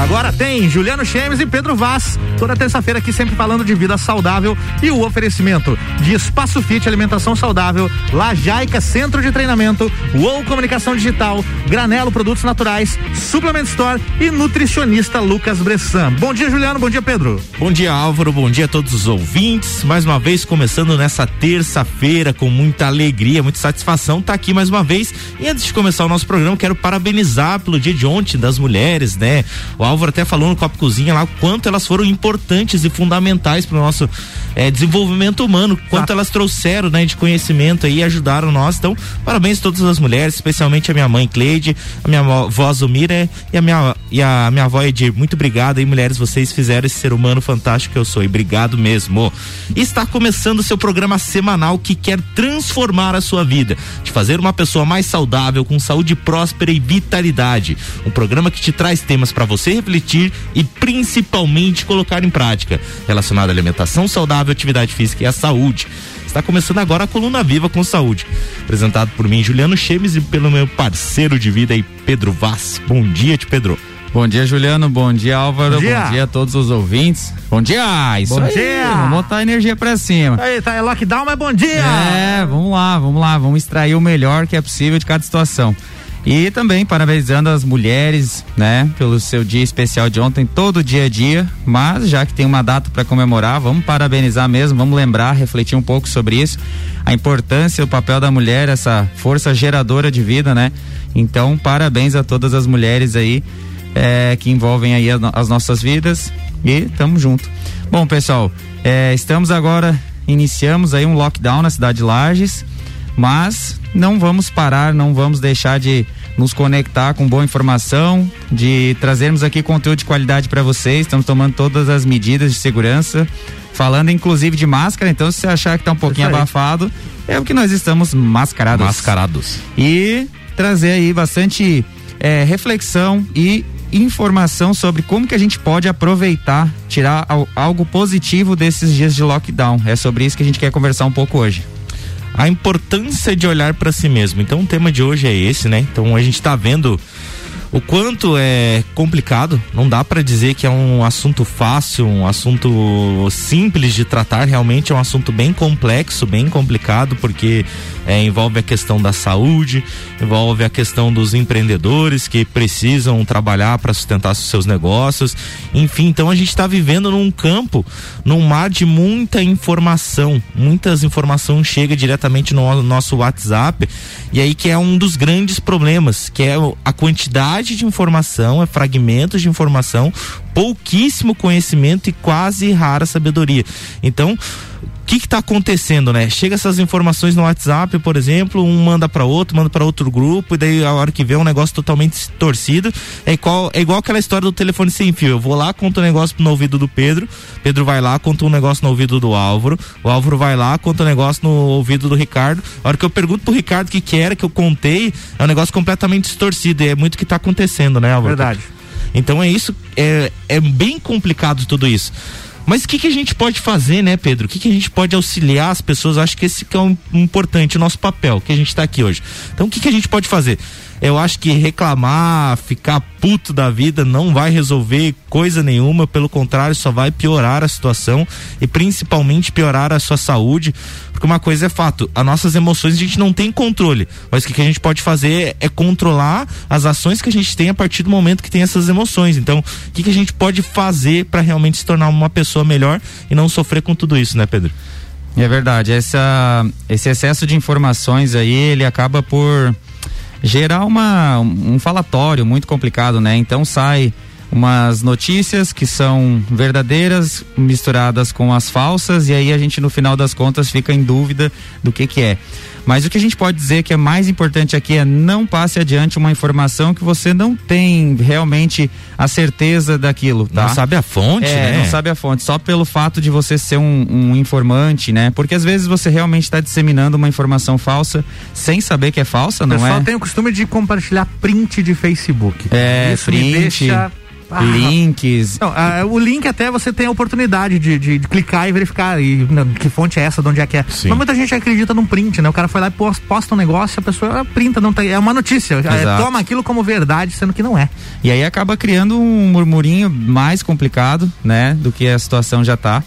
agora tem Juliano Chemes e Pedro Vaz. Toda terça-feira aqui sempre falando de vida saudável e o oferecimento de Espaço Fit Alimentação Saudável, Lajaica Centro de Treinamento, UOL Comunicação Digital, Granelo Produtos Naturais, Suplement Store e nutricionista Lucas Bressan. Bom dia, Juliano. Bom dia, Pedro. Bom dia, Álvaro. Bom dia a todos os ouvintes. Mais uma vez começando nessa terça-feira com muita alegria, muita satisfação tá aqui mais uma vez. E antes de começar o nosso programa, quero parabenizar pelo dia de ontem das mulheres, né? O Álvaro até falou no Copo Cozinha lá o quanto elas foram importantes e fundamentais para o nosso é, desenvolvimento humano, quanto elas trouxeram, né, de conhecimento aí e ajudaram nós. Então, parabéns a todas as mulheres, especialmente a minha mãe Cleide, a minha avó Zumira e a minha e a minha avó Edir. Muito obrigado aí, mulheres, vocês fizeram esse ser humano fantástico que eu sou. E obrigado mesmo. Está começando o seu programa semanal que quer transformar a sua vida, de fazer uma pessoa mais saudável, com saúde próspera e vitalidade. Um programa que te traz temas para você refletir e principalmente colocar em prática, relacionado à alimentação saudável, atividade física e à saúde. Está começando agora a Coluna Viva com Saúde. Apresentado por mim, Juliano Chemes, e pelo meu parceiro de vida aí, Pedro Vaz. Bom dia, te Pedro. Bom dia, Juliano. Bom dia, Álvaro. Bom dia, Bom dia a todos os ouvintes. Bom dia! Isso bom aí. dia! Vamos botar a energia pra cima. Aí, tá é lockdown, mas bom dia! É, vamos lá, vamos lá. Vamos extrair o melhor que é possível de cada situação. E também parabenizando as mulheres, né, pelo seu dia especial de ontem, todo dia a dia. Mas já que tem uma data para comemorar, vamos parabenizar mesmo, vamos lembrar, refletir um pouco sobre isso, a importância, o papel da mulher, essa força geradora de vida, né? Então, parabéns a todas as mulheres aí é, que envolvem aí as nossas vidas e tamo junto. Bom, pessoal, é, estamos agora iniciamos aí um lockdown na cidade de Lages mas não vamos parar, não vamos deixar de nos conectar com boa informação, de trazermos aqui conteúdo de qualidade para vocês. Estamos tomando todas as medidas de segurança, falando inclusive de máscara. Então, se você achar que está um pouquinho abafado, é o que nós estamos mascarados. Mascarados. E trazer aí bastante é, reflexão e informação sobre como que a gente pode aproveitar, tirar algo positivo desses dias de lockdown. É sobre isso que a gente quer conversar um pouco hoje a importância de olhar para si mesmo. Então o tema de hoje é esse, né? Então a gente está vendo o quanto é complicado. Não dá para dizer que é um assunto fácil, um assunto simples de tratar. Realmente é um assunto bem complexo, bem complicado, porque é, envolve a questão da saúde, envolve a questão dos empreendedores que precisam trabalhar para sustentar seus negócios. Enfim, então a gente está vivendo num campo, num mar de muita informação. Muitas informações chegam diretamente no nosso WhatsApp. E aí que é um dos grandes problemas, que é a quantidade de informação, é fragmentos de informação, pouquíssimo conhecimento e quase rara sabedoria. Então, que está acontecendo, né? Chega essas informações no WhatsApp, por exemplo, um manda para outro, manda para outro grupo, e daí a hora que vê é um negócio totalmente torcido. É igual, é igual aquela história do telefone sem fio. Eu vou lá, conto um negócio no ouvido do Pedro, Pedro vai lá, conta um negócio no ouvido do Álvaro, o Álvaro vai lá, conta um negócio no ouvido do Ricardo. A hora que eu pergunto pro Ricardo o que, que era, que eu contei, é um negócio completamente distorcido. E é muito o que está acontecendo, né, Álvaro? Verdade. Então é isso, é, é bem complicado tudo isso. Mas o que, que a gente pode fazer, né, Pedro? O que, que a gente pode auxiliar as pessoas? Acho que esse que é um, importante, o nosso papel, que a gente está aqui hoje. Então, o que, que a gente pode fazer? Eu acho que reclamar, ficar puto da vida não vai resolver coisa nenhuma, pelo contrário, só vai piorar a situação e principalmente piorar a sua saúde. Porque uma coisa é fato, as nossas emoções a gente não tem controle, mas o que, que a gente pode fazer é controlar as ações que a gente tem a partir do momento que tem essas emoções. Então, o que, que a gente pode fazer para realmente se tornar uma pessoa melhor e não sofrer com tudo isso, né, Pedro? É verdade, essa, esse excesso de informações aí, ele acaba por gerar uma, um falatório muito complicado, né? Então sai umas notícias que são verdadeiras misturadas com as falsas e aí a gente no final das contas fica em dúvida do que que é. Mas o que a gente pode dizer que é mais importante aqui é não passe adiante uma informação que você não tem realmente a certeza daquilo, tá? Não sabe a fonte, é, né? Não sabe a fonte, só pelo fato de você ser um, um informante, né? Porque às vezes você realmente está disseminando uma informação falsa sem saber que é falsa, não é? O pessoal tem o costume de compartilhar print de Facebook. É, Isso print. me deixa ah, links. Não, ah, o link até você tem a oportunidade de, de, de clicar e verificar e, não, que fonte é essa, de onde é que é. Sim. Mas muita gente acredita num print, né? O cara foi lá e posta um negócio, a pessoa printa, não tem, é uma notícia. É, toma aquilo como verdade, sendo que não é. E aí acaba criando um murmurinho mais complicado, né? Do que a situação já tá.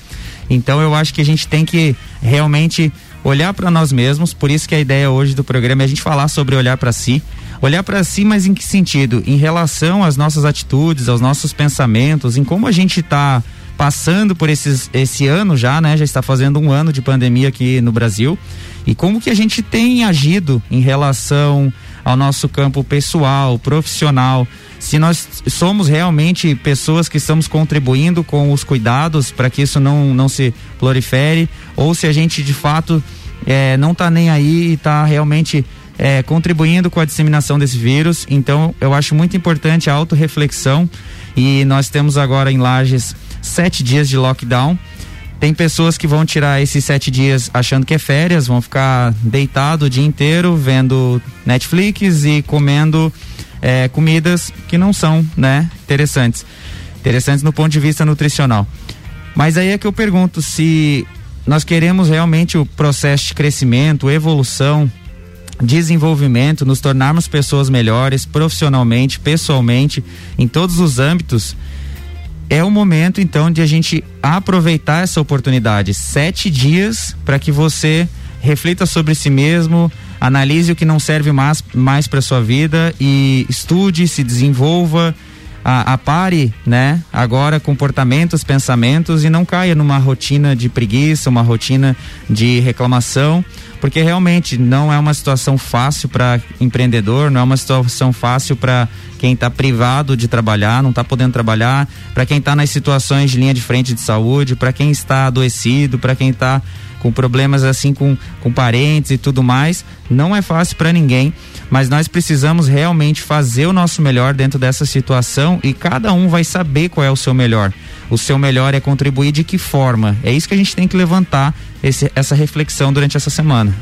Então eu acho que a gente tem que realmente olhar para nós mesmos, por isso que a ideia hoje do programa é a gente falar sobre olhar para si. Olhar para si, mas em que sentido? Em relação às nossas atitudes, aos nossos pensamentos, em como a gente está passando por esses, esse ano já, né? Já está fazendo um ano de pandemia aqui no Brasil. E como que a gente tem agido em relação ao nosso campo pessoal, profissional, se nós somos realmente pessoas que estamos contribuindo com os cuidados para que isso não, não se prolifere, ou se a gente de fato é, não está nem aí e está realmente é, contribuindo com a disseminação desse vírus. Então, eu acho muito importante a autorreflexão e nós temos agora em Lages sete dias de lockdown. Tem pessoas que vão tirar esses sete dias achando que é férias, vão ficar deitado o dia inteiro vendo Netflix e comendo é, comidas que não são, né, interessantes. Interessantes no ponto de vista nutricional. Mas aí é que eu pergunto se nós queremos realmente o processo de crescimento, evolução, desenvolvimento, nos tornarmos pessoas melhores profissionalmente, pessoalmente, em todos os âmbitos, é o momento então de a gente aproveitar essa oportunidade. Sete dias para que você reflita sobre si mesmo, analise o que não serve mais, mais para sua vida e estude, se desenvolva, a, a, pare, né? Agora comportamentos, pensamentos e não caia numa rotina de preguiça, uma rotina de reclamação, porque realmente não é uma situação fácil para empreendedor, não é uma situação fácil para quem está privado de trabalhar, não está podendo trabalhar, para quem está nas situações de linha de frente de saúde, para quem está adoecido, para quem está com problemas assim com, com parentes e tudo mais. Não é fácil para ninguém, mas nós precisamos realmente fazer o nosso melhor dentro dessa situação e cada um vai saber qual é o seu melhor. O seu melhor é contribuir de que forma? É isso que a gente tem que levantar esse, essa reflexão durante essa semana.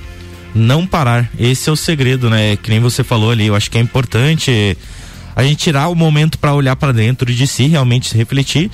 Não parar, esse é o segredo, né? Que nem você falou ali, eu acho que é importante a gente tirar o momento para olhar para dentro de si, realmente se refletir,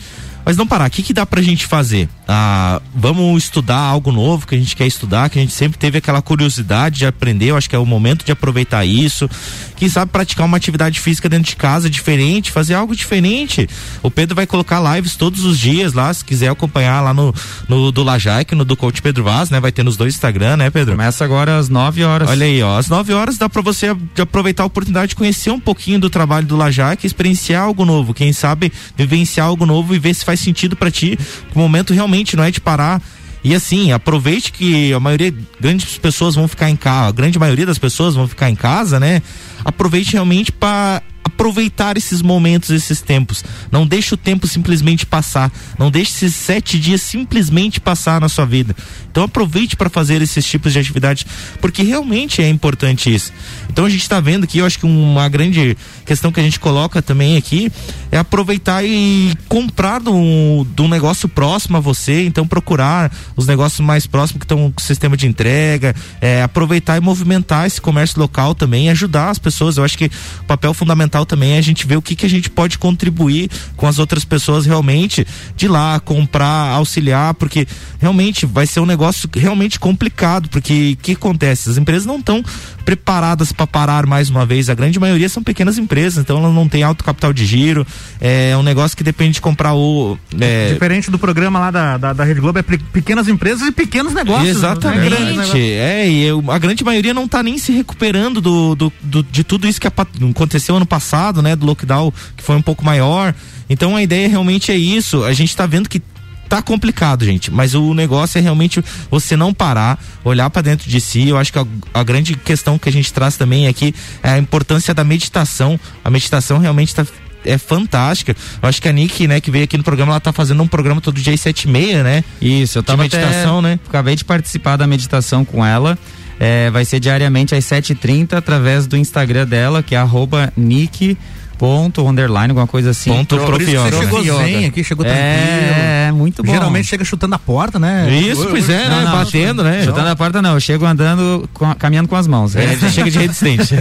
mas não parar. O que, que dá pra gente fazer? Ah, vamos estudar algo novo que a gente quer estudar, que a gente sempre teve aquela curiosidade de aprender. Eu acho que é o momento de aproveitar isso. Quem sabe praticar uma atividade física dentro de casa diferente, fazer algo diferente. O Pedro vai colocar lives todos os dias lá, se quiser acompanhar lá no, no do Lajaic, no do Coach Pedro Vaz, né? Vai ter nos dois Instagram, né, Pedro? Começa agora às 9 horas. Olha aí, ó. Às 9 horas dá pra você aproveitar a oportunidade de conhecer um pouquinho do trabalho do Lajaic, experienciar algo novo. Quem sabe vivenciar algo novo e ver se faz faz sentido para ti. O momento realmente não é de parar. E assim, aproveite que a maioria, grandes pessoas vão ficar em casa, a grande maioria das pessoas vão ficar em casa, né? Aproveite realmente para aproveitar esses momentos, esses tempos. Não deixe o tempo simplesmente passar. Não deixe esses sete dias simplesmente passar na sua vida. Então aproveite para fazer esses tipos de atividades, porque realmente é importante isso. Então a gente está vendo aqui, eu acho que uma grande questão que a gente coloca também aqui é aproveitar e comprar de um negócio próximo a você, então procurar os negócios mais próximos que estão com sistema de entrega, é, aproveitar e movimentar esse comércio local também, ajudar as pessoas. Eu acho que o papel fundamental também a gente ver o que, que a gente pode contribuir com as outras pessoas realmente de lá, comprar, auxiliar, porque realmente vai ser um negócio realmente complicado, porque o que acontece? As empresas não estão preparadas para parar mais uma vez. A grande maioria são pequenas empresas, então elas não têm alto capital de giro. É um negócio que depende de comprar o. É... Diferente do programa lá da, da, da, Rede Globo, é pequenas empresas e pequenos negócios. Exatamente. É, e eu, a grande maioria não está nem se recuperando do, do, do, de tudo isso que aconteceu ano passado, né? Do lockdown, que foi um pouco maior. Então a ideia realmente é isso. A gente está vendo que tá complicado, gente. Mas o negócio é realmente você não parar, olhar para dentro de si. Eu acho que a, a, grande questão que a gente traz também aqui é a importância da meditação. A meditação realmente tá é fantástica. Eu acho que a Nick, né, que veio aqui no programa, ela tá fazendo um programa todo dia às sete e meia, né? Isso, eu tava de meditação, até, né? Acabei de participar da meditação com ela. É, vai ser diariamente às 7h30 através do Instagram dela, que é arroba Nick ponto, underline, alguma coisa assim. Ponto que você chegou zen aqui, chegou tranquilo. É, muito bom. Geralmente chega chutando a porta, né? Isso, pois é, né? Não, não, Batendo, né? Chutando a porta não, eu chego andando, com a- caminhando com as mãos. É, já chega de resistente.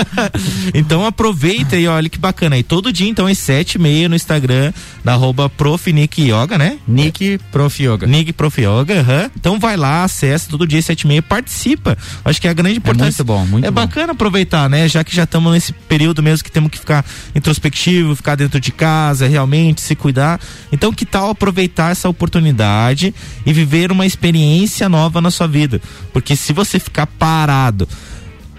então aproveita e olha que bacana aí. Todo dia, então, às sete e meia no Instagram, da arroba Prof. Nick Yoga, né? Nick Prof Yoga. Nick Prof. Yoga, aham. Então vai lá, acessa todo dia, às sete e meia, participa. Acho que é a grande importância. muito bom, muito É bom. bacana aproveitar, né? Já que já estamos nesse período mesmo que temos que ficar introspectivo, ficar dentro de casa, realmente se cuidar. Então, que tal aproveitar essa oportunidade e viver uma experiência nova na sua vida? Porque se você ficar parado,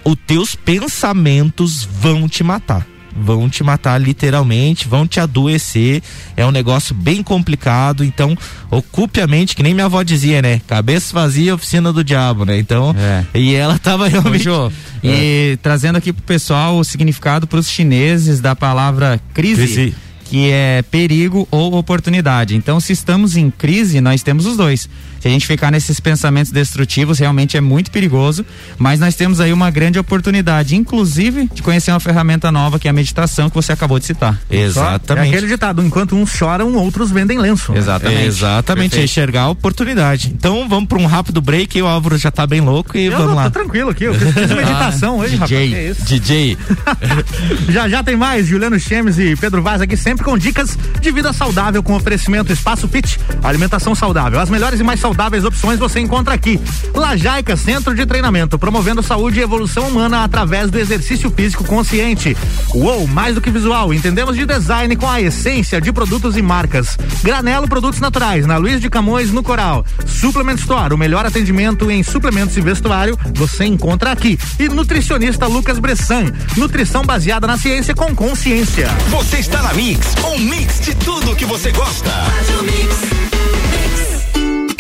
os teus pensamentos vão te matar. Vão te matar literalmente, vão te adoecer. É um negócio bem complicado. Então, ocupe a mente, que nem minha avó dizia, né? Cabeça vazia, oficina do diabo, né? Então, É. e ela tava Ô, realmente. Jô, e trazendo aqui pro pessoal o significado para os chineses da palavra crise, Crise. que é perigo ou oportunidade. Então, se estamos em crise, nós temos os dois. Se a gente ficar nesses pensamentos destrutivos, realmente é muito perigoso, mas nós temos aí uma grande oportunidade, inclusive, de conhecer uma ferramenta nova que é a meditação que você acabou de citar. É Exatamente. aquele ditado, enquanto uns choram, outros vendem lenço. né? Exatamente. Exatamente, Perfeito. enxergar a oportunidade. Então vamos para um rápido break o Álvaro já tá bem louco e Eu vamos tô lá. tranquilo aqui, eu fiz, fiz meditação hoje, rapaz. Que DJ, isso? DJ. Já já tem mais Juliano Chemes e Pedro Vaz aqui sempre com dicas de vida saudável com oferecimento Espaço Fit, alimentação saudável. As melhores e mais saudáveis opções você encontra aqui. Lajaica Centro de Treinamento, promovendo saúde e evolução humana através do exercício físico consciente. Uou, mais do que visual, entendemos de design com a essência de produtos e marcas. Granelo Produtos Naturais, na Luiz de Camões, no Coral. Suplement Store, o melhor atendimento em suplementos e vestuário, você encontra aqui. E nutricionista Lucas Bressan, nutrição baseada na ciência com consciência. Você está na Mix, um mix de tudo que você gosta.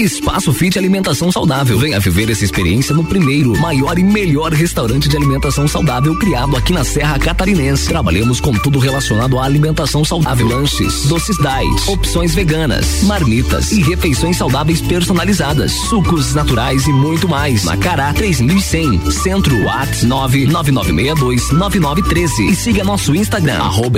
Espaço Fit Alimentação Saudável. Venha viver essa experiência no primeiro, maior e melhor restaurante de alimentação saudável criado aqui na Serra Catarinense. Trabalhamos com tudo relacionado à alimentação saudável: lanches, doces diet, opções veganas, marmitas e refeições saudáveis personalizadas, sucos naturais e muito mais. Macará 3100, Centro Whats 999629913 e siga nosso Instagram arroba.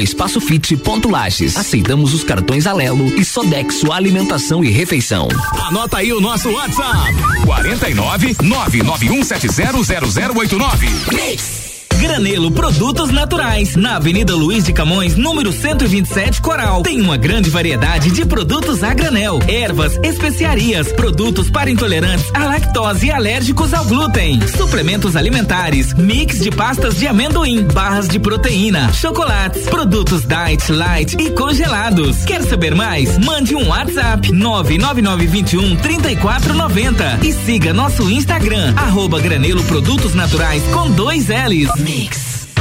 Aceitamos os cartões Alelo e Sodexo Alimentação e Refeição. Anota aí o nosso WhatsApp: 49 991700089. Granelo Produtos Naturais, na Avenida Luiz de Camões, número 127 Coral. Tem uma grande variedade de produtos a granel, ervas, especiarias, produtos para intolerantes à lactose e alérgicos ao glúten, suplementos alimentares, mix de pastas de amendoim, barras de proteína, chocolates, produtos diet, light e congelados. Quer saber mais? Mande um WhatsApp 99921 3490 e siga nosso Instagram, arroba Granelo Produtos Naturais com dois L's. Mix.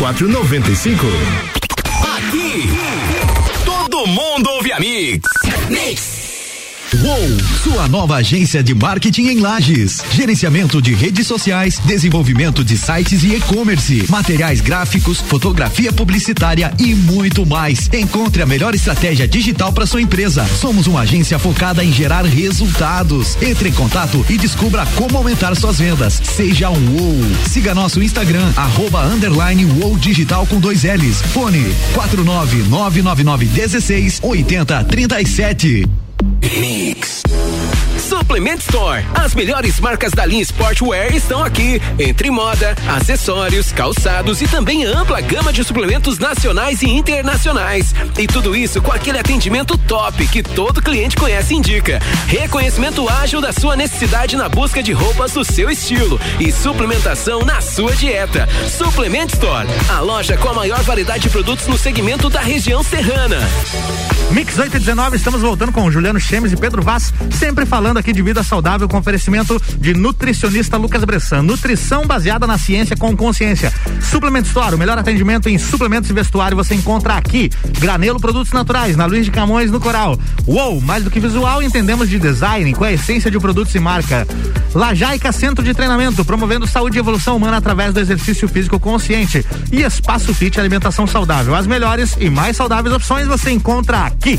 9495. Aqui, todo mundo ouve a Mix. Uou, sua nova agência de marketing em Lages. Gerenciamento de redes sociais, desenvolvimento de sites e e-commerce, materiais gráficos, fotografia publicitária e muito mais. Encontre a melhor estratégia digital para sua empresa. Somos uma agência focada em gerar resultados. Entre em contato e descubra como aumentar suas vendas. Seja um Uou. Siga nosso Instagram, arroba underline Uou Digital com dois L's. Fone 4999916 8037. Mix. Suplement Store. As melhores marcas da linha Sportwear estão aqui. Entre moda, acessórios, calçados e também ampla gama de suplementos nacionais e internacionais. E tudo isso com aquele atendimento top que todo cliente conhece e indica. Reconhecimento ágil da sua necessidade na busca de roupas do seu estilo e suplementação na sua dieta. Suplement Store. A loja com a maior variedade de produtos no segmento da região serrana. Mix Mix 8 e 19, estamos voltando com Juliano Chemes e Pedro Vaz, sempre falando aqui de vida saudável com oferecimento de nutricionista Lucas Bressan. Nutrição baseada na ciência com consciência. Suplemento Store, o melhor atendimento em suplementos e vestuário você encontra aqui. Granelo Produtos Naturais, na Luiz de Camões, no Coral. Uou, mais do que visual, entendemos de design com a essência de produtos e marca. Lajaica Centro de Treinamento, promovendo saúde e evolução humana através do exercício físico consciente. E Espaço Fit Alimentação Saudável. As melhores e mais saudáveis opções você encontra aqui.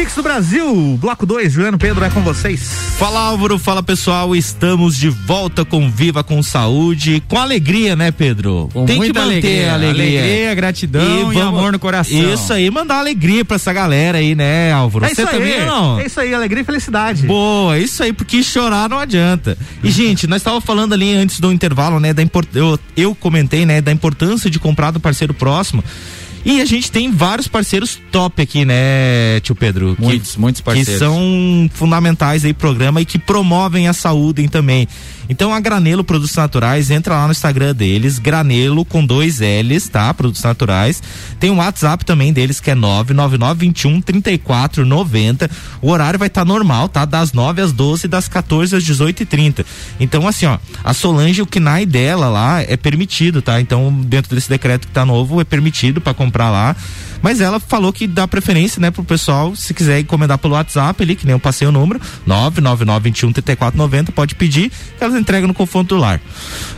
Mix do Brasil, bloco 2, Juliano Pedro é com vocês. Fala Álvaro, fala pessoal, estamos de volta com Viva com Saúde, com alegria, né, Pedro? Com Tem que manter alegria, a alegria. alegria, gratidão e amor no coração. Isso aí, mandar alegria pra essa galera aí, né, Álvaro? É Você isso também aí, não? é isso aí, alegria e felicidade. Boa, é isso aí, porque chorar não adianta. E, gente, nós estávamos falando ali antes do intervalo, né? Da import... eu, eu comentei, né? Da importância de comprar do parceiro próximo. E a gente tem vários parceiros top aqui, né, tio Pedro? Que- Muitos, muitos parceiros. Que são fundamentais aí programa e que promovem a saúde também. Então a Granelo Produtos Naturais, entra lá no Instagram deles, Granelo com dois L's, tá? Produtos Naturais. Tem um WhatsApp também deles que é 99921 3490. O horário vai estar normal, tá? Das 9 às 12, das 14 às 18 e 30 Então assim, ó, a Solange, o KNAI dela lá é permitido, tá? Então dentro desse decreto que tá novo, é permitido para comprar lá. Mas ela falou que dá preferência, né, pro pessoal, se quiser encomendar pelo WhatsApp ali, que nem eu passei o número, 999213490, pode pedir, que elas entregam no conforto do lar.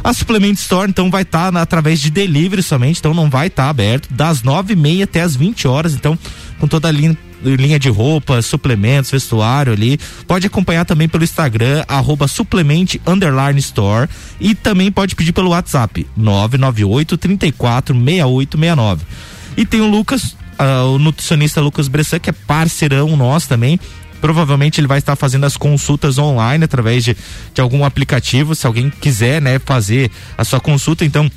A Suplement Store, então, vai estar através de delivery somente, então não vai estar aberto, das nove e meia até as 20 horas, então, com toda a linha linha de roupas, suplementos, vestuário ali. Pode acompanhar também pelo Instagram, arroba suplemente underline store. E também pode pedir pelo WhatsApp, 998 34 6869. E tem o Lucas, ah, o nutricionista Lucas Bressan, que é parceirão nosso também. Provavelmente ele vai estar fazendo as consultas online através de, de algum aplicativo. Se alguém quiser, né, fazer a sua consulta, então.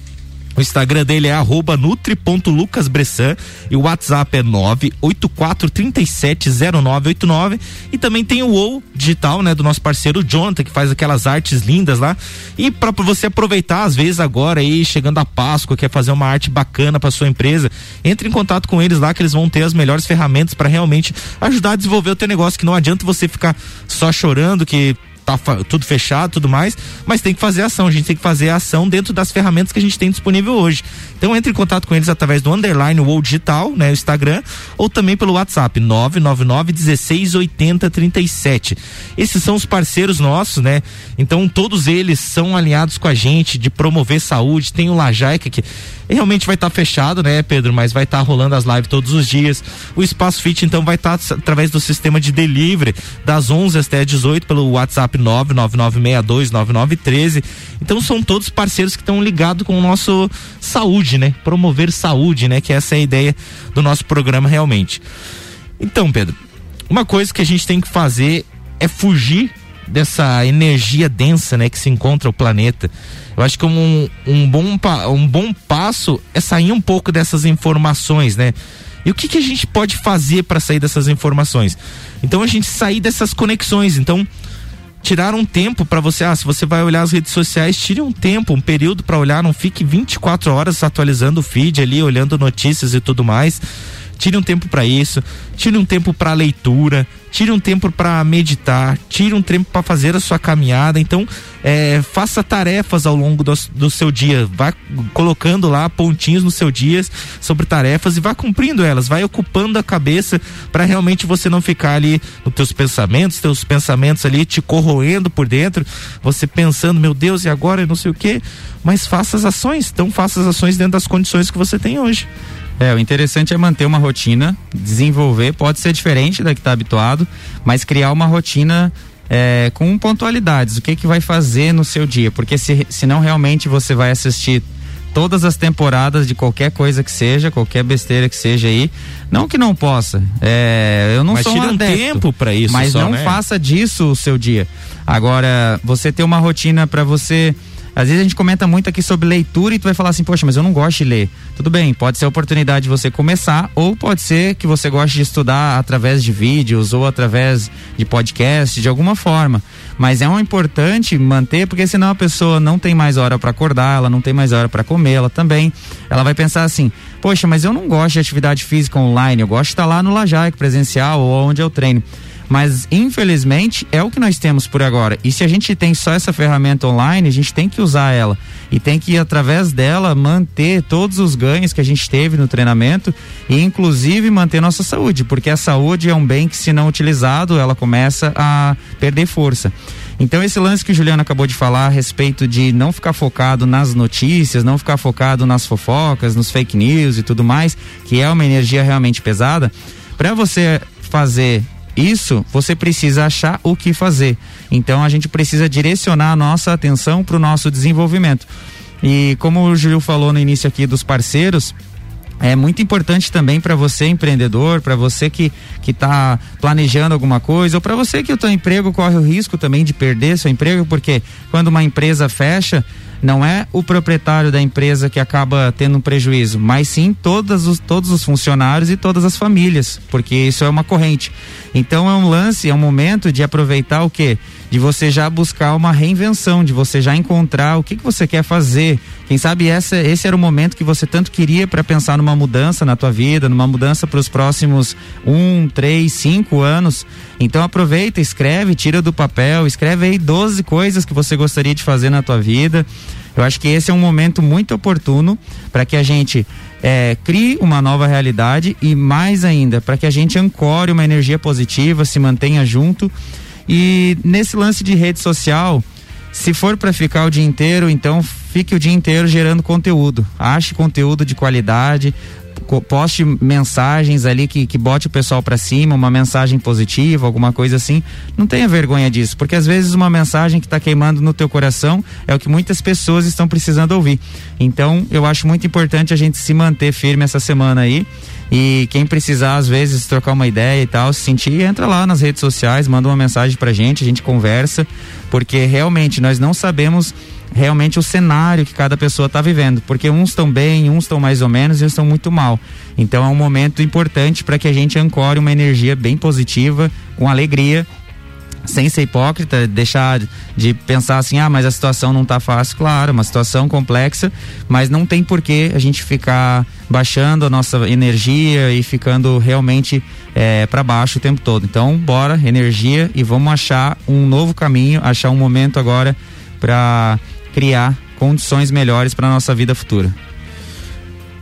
O Instagram dele é arroba nutri.lucasbressan e o WhatsApp é 984370989 e também tem o OU digital, né, do nosso parceiro Jonathan, que faz aquelas artes lindas lá. E para você aproveitar às vezes agora aí chegando a Páscoa, quer fazer uma arte bacana para sua empresa, entre em contato com eles lá que eles vão ter as melhores ferramentas para realmente ajudar a desenvolver o teu negócio, que não adianta você ficar só chorando que tá tudo fechado, tudo mais, mas tem que fazer ação, a gente tem que fazer a ação dentro das ferramentas que a gente tem disponível hoje. Então entre em contato com eles através do underline ou digital, né, o Instagram, ou também pelo WhatsApp 999 16 80 37. Esses são os parceiros nossos, né? Então todos eles são alinhados com a gente de promover saúde. Tem o Lajaica que realmente vai estar fechado, né, Pedro, mas vai estar rolando as lives todos os dias. O Espaço Fit então vai estar através do sistema de delivery das 11 até as 18 pelo WhatsApp 999629913. Então são todos parceiros que estão ligados com o nosso saúde, né? Promover saúde, né? Que essa é a ideia do nosso programa realmente. Então, Pedro, uma coisa que a gente tem que fazer é fugir dessa energia densa, né, que se encontra o planeta. Eu acho que um, um, bom, um bom passo é sair um pouco dessas informações, né? E o que, que a gente pode fazer para sair dessas informações? Então a gente sair dessas conexões. Então tirar um tempo para você, ah, se você vai olhar as redes sociais, tire um tempo, um período para olhar, não fique 24 horas atualizando o feed ali, olhando notícias e tudo mais. Tire um tempo para isso, tire um tempo para leitura, tire um tempo para meditar, tire um tempo para fazer a sua caminhada. Então, é, faça tarefas ao longo do, do seu dia, vá colocando lá pontinhos no seu dia sobre tarefas e vá cumprindo elas, vai ocupando a cabeça para realmente você não ficar ali nos teus pensamentos, teus pensamentos ali te corroendo por dentro, você pensando, meu Deus, e agora? eu não sei o quê, mas faça as ações, então faça as ações dentro das condições que você tem hoje. É, o interessante é manter uma rotina, desenvolver, pode ser diferente da que está habituado, mas criar uma rotina é, com pontualidades. O que que vai fazer no seu dia? Porque se, senão realmente você vai assistir todas as temporadas de qualquer coisa que seja, qualquer besteira que seja aí. Não que não possa. É, eu não Mas sou tira um adepto, tempo pra isso Mas só, não né? faça disso o seu dia. Agora, você ter uma rotina para você Às vezes a gente comenta muito aqui sobre leitura e tu vai falar assim, poxa, mas eu não gosto de ler. Tudo bem, pode ser a oportunidade de você começar, ou pode ser que você goste de estudar através de vídeos ou através de podcast, de alguma forma. Mas é um importante manter, porque senão a pessoa não tem mais hora para acordar, ela não tem mais hora para comer, ela também. Ela vai pensar assim: poxa, mas eu não gosto de atividade física online, eu gosto de estar lá no Lajaic presencial ou onde eu treino. Mas infelizmente é o que nós temos por agora. E se a gente tem só essa ferramenta online, a gente tem que usar ela e tem que através dela manter todos os ganhos que a gente teve no treinamento e inclusive manter nossa saúde, porque a saúde é um bem que se não utilizado, ela começa a perder força. Então esse lance que o Juliano acabou de falar a respeito de não ficar focado nas notícias, não ficar focado nas fofocas, nos fake news e tudo mais, que é uma energia realmente pesada, para você fazer isso, você precisa achar o que fazer. Então a gente precisa direcionar a nossa atenção para o nosso desenvolvimento. E como o Júlio falou no início aqui dos parceiros, é muito importante também para você empreendedor, para você que que está planejando alguma coisa, ou para você que o seu emprego corre o risco também de perder seu emprego, porque quando uma empresa fecha, não é o proprietário da empresa que acaba tendo um prejuízo, mas sim todos os, todos os funcionários e todas as famílias, porque isso é uma corrente. Então é um lance, é um momento de aproveitar o que? De você já buscar uma reinvenção, de você já encontrar o que, que você quer fazer. Quem sabe essa, esse era o momento que você tanto queria para pensar numa mudança na tua vida, numa mudança para os próximos um, três, cinco anos. Então aproveita, escreve, tira do papel, escreve aí 12 coisas que você gostaria de fazer na tua vida. Eu acho que esse é um momento muito oportuno para que a gente é, crie uma nova realidade e mais ainda para que a gente ancore uma energia positiva, se mantenha junto. E nesse lance de rede social, se for para ficar o dia inteiro, então fique o dia inteiro gerando conteúdo. Ache conteúdo de qualidade, poste mensagens ali que, que bote o pessoal para cima, uma mensagem positiva, alguma coisa assim. Não tenha vergonha disso, porque às vezes uma mensagem que está queimando no teu coração é o que muitas pessoas estão precisando ouvir. Então, eu acho muito importante a gente se manter firme essa semana aí. E quem precisar, às vezes, trocar uma ideia e tal, se sentir, entra lá nas redes sociais, manda uma mensagem pra gente, a gente conversa, porque realmente nós não sabemos realmente o cenário que cada pessoa está vivendo, porque uns estão bem, uns estão mais ou menos e uns estão muito mal. Então é um momento importante para que a gente ancore uma energia bem positiva, com alegria, sem ser hipócrita, deixar de pensar assim, ah, mas a situação não está fácil, claro, uma situação complexa, mas não tem por que a gente ficar baixando a nossa energia e ficando realmente é, para baixo o tempo todo. Então, bora, energia e vamos achar um novo caminho, achar um momento agora para criar condições melhores para nossa vida futura.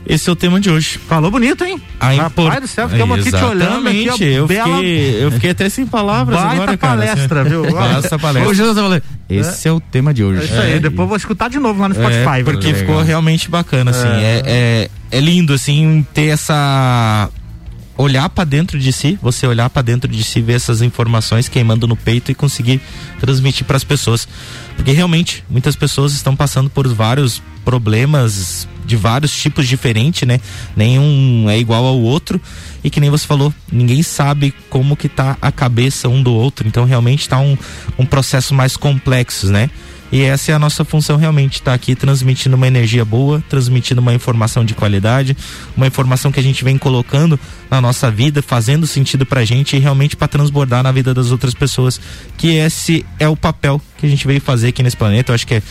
Esse é o tema de hoje. Falou bonito, hein? A Rapaz import... do céu, ficamos aqui te olhando. Aqui, ó, eu, bela... fiquei, eu fiquei até sem palavras Baita agora, cara. palestra, assim. viu? Essa palestra. Hoje eu falei, esse é. é. o tema de hoje. É isso aí, é. depois vou escutar de novo lá no Spotify. É, porque ficou realmente bacana, assim. É. é, é, lindo, assim, ter essa olhar para dentro de si, você olhar para dentro de si, ver essas informações queimando no peito e conseguir transmitir para as pessoas. Porque realmente muitas pessoas estão passando por vários problemas de vários tipos diferentes, né? Nenhum é igual ao outro. E que nem você falou, ninguém sabe como que tá a cabeça um do outro. Então realmente tá um, um processo mais complexo, né? E essa é a nossa função realmente, estar tá aqui transmitindo uma energia boa, transmitindo uma informação de qualidade, uma informação que a gente vem colocando na nossa vida, fazendo sentido pra gente e realmente para transbordar na vida das outras pessoas. Que esse é o papel que a gente veio fazer aqui nesse planeta. Eu acho que é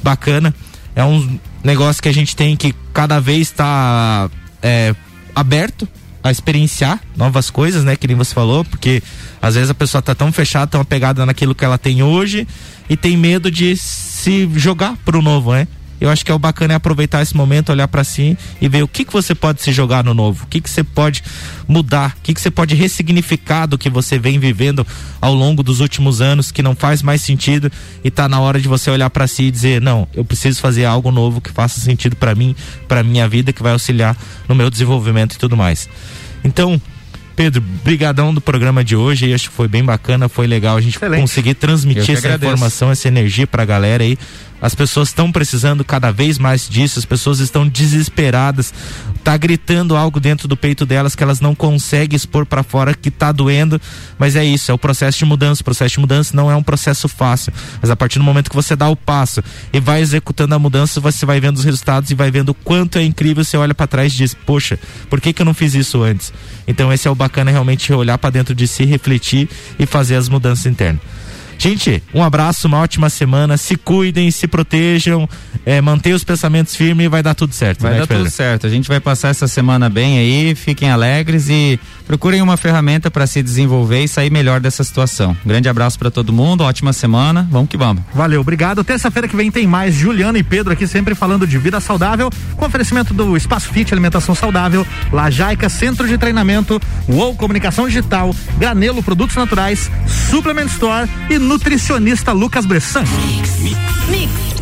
bacana. É um negócio que a gente tem que cada vez estar tá, é, aberto a experienciar novas coisas, né? Que nem você falou, porque às vezes a pessoa tá tão fechada, tão apegada naquilo que ela tem hoje e tem medo de se jogar pro novo, né? Eu acho que é o bacana é aproveitar esse momento, olhar para si e ver o que que você pode se jogar no novo, o que que você pode mudar, o que que você pode ressignificar do que você vem vivendo ao longo dos últimos anos que não faz mais sentido e tá na hora de você olhar para si e dizer, não, eu preciso fazer algo novo que faça sentido para mim, para minha vida, que vai auxiliar no meu desenvolvimento e tudo mais. Então, Pedro, brigadão do programa de hoje, e acho que foi bem bacana, foi legal a gente Excelente. conseguir transmitir essa agradeço. informação, essa energia pra galera aí. As pessoas estão precisando cada vez mais disso, as pessoas estão desesperadas tá gritando algo dentro do peito delas que elas não conseguem expor para fora, que tá doendo, mas é isso, é o processo de mudança. O processo de mudança não é um processo fácil, mas a partir do momento que você dá o passo e vai executando a mudança, você vai vendo os resultados e vai vendo o quanto é incrível. Você olha para trás e diz: Poxa, por que, que eu não fiz isso antes? Então, esse é o bacana realmente olhar para dentro de si, refletir e fazer as mudanças internas. Gente, um abraço, uma ótima semana. Se cuidem, se protejam, é, mantenham os pensamentos firmes e vai dar tudo certo. Vai né, dar Pedro? tudo certo. A gente vai passar essa semana bem aí. Fiquem alegres e procurem uma ferramenta para se desenvolver e sair melhor dessa situação. Um grande abraço para todo mundo. Ótima semana. Vamos que vamos. Valeu, obrigado. Terça-feira que vem tem mais Juliana e Pedro aqui sempre falando de vida saudável, com oferecimento do Espaço Fit Alimentação Saudável, Lajaica Centro de Treinamento, UOL Comunicação Digital, Granelo Produtos Naturais, Suplement Store e nutricionista Lucas Bressan. Mix.